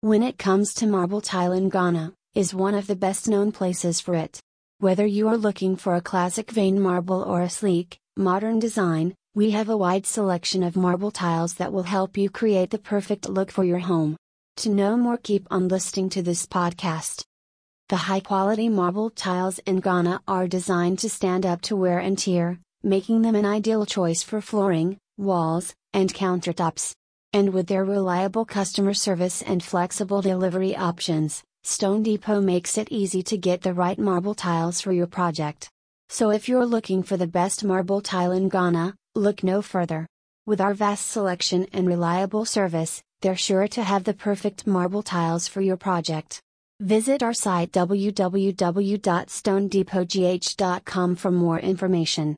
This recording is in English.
when it comes to marble tile in Ghana, is one of the best known places for it. Whether you are looking for a classic vein marble or a sleek, modern design, we have a wide selection of marble tiles that will help you create the perfect look for your home. To know more, keep on listening to this podcast. The high quality marble tiles in Ghana are designed to stand up to wear and tear, making them an ideal choice for flooring, walls, and countertops. And with their reliable customer service and flexible delivery options, Stone Depot makes it easy to get the right marble tiles for your project. So if you're looking for the best marble tile in Ghana, look no further. With our vast selection and reliable service, they're sure to have the perfect marble tiles for your project. Visit our site www.stonedepotgh.com for more information.